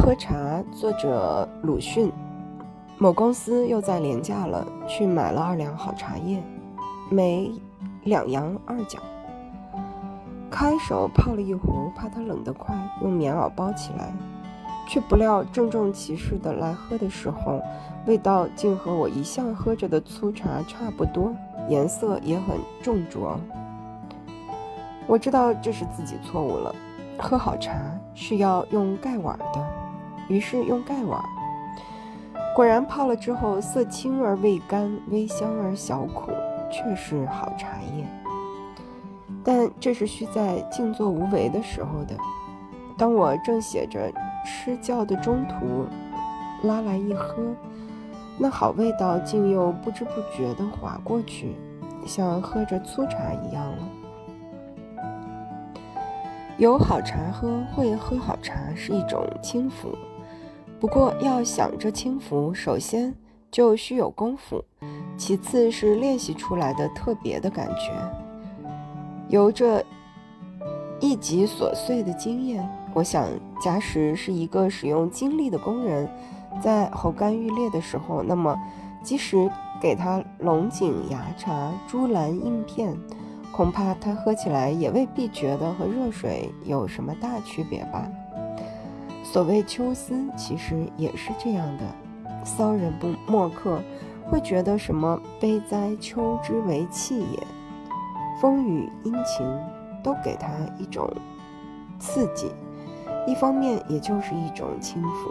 喝茶，作者鲁迅。某公司又在廉价了，去买了二两好茶叶，每两洋二角。开手泡了一壶，怕它冷得快，用棉袄包起来，却不料郑重其事的来喝的时候，味道竟和我一向喝着的粗茶差不多，颜色也很重浊。我知道这是自己错误了，喝好茶是要用盖碗的，于是用盖碗。果然泡了之后，色清而味甘，微香而小苦，确是好茶叶。但这是需在静坐无为的时候的。当我正写着吃觉的中途，拉来一喝，那好味道竟又不知不觉地滑过去，像喝着粗茶一样了。有好茶喝，会喝好茶是一种轻浮。不过要想着轻浮，首先就需有功夫，其次是练习出来的特别的感觉。由这一级琐碎的经验，我想，假使是一个使用精力的工人，在喉干欲裂的时候，那么即使给他龙井芽茶、珠兰硬片，恐怕他喝起来也未必觉得和热水有什么大区别吧。所谓秋思，其实也是这样的。骚人不墨客会觉得什么悲哉秋之为气也，风雨阴晴都给他一种刺激，一方面也就是一种轻浮。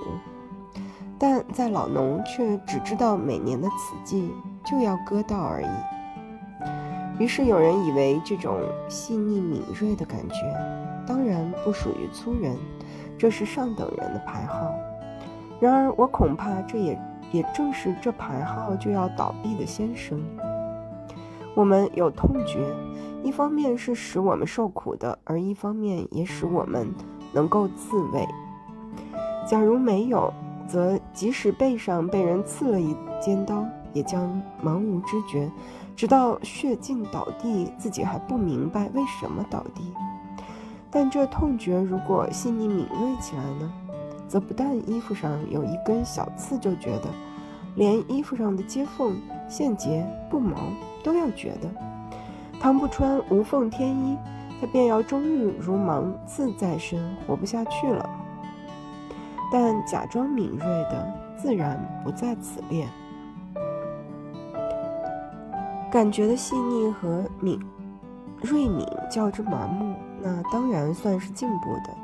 但在老农却只知道每年的此季就要割稻而已。于是有人以为这种细腻敏锐的感觉，当然不属于粗人。这是上等人的牌号，然而我恐怕这也也正是这牌号就要倒闭的先声。我们有痛觉，一方面是使我们受苦的，而一方面也使我们能够自卫。假如没有，则即使背上被人刺了一尖刀，也将茫无知觉，直到血尽倒地，自己还不明白为什么倒地。但这痛觉如果细腻敏锐起来呢，则不但衣服上有一根小刺就觉得，连衣服上的接缝、线结、布毛都要觉得。倘不穿无缝天衣，他便要终日如芒刺在身，活不下去了。但假装敏锐的，自然不在此列。感觉的细腻和敏锐敏较之麻木。那当然算是进步的，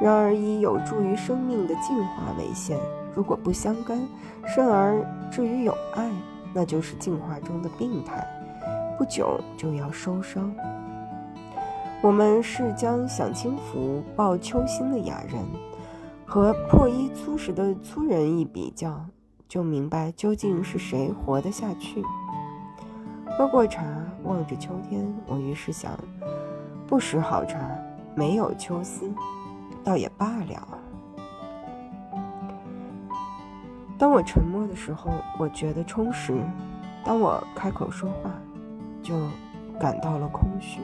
然而以有助于生命的进化为限。如果不相干，甚而至于有爱，那就是进化中的病态，不久就要收伤。我们是将享清福、抱秋心的雅人，和破衣粗食的粗人一比较，就明白究竟是谁活得下去。喝过茶，望着秋天，我于是想。不识好茶，没有秋思，倒也罢了。当我沉默的时候，我觉得充实；当我开口说话，就感到了空虚。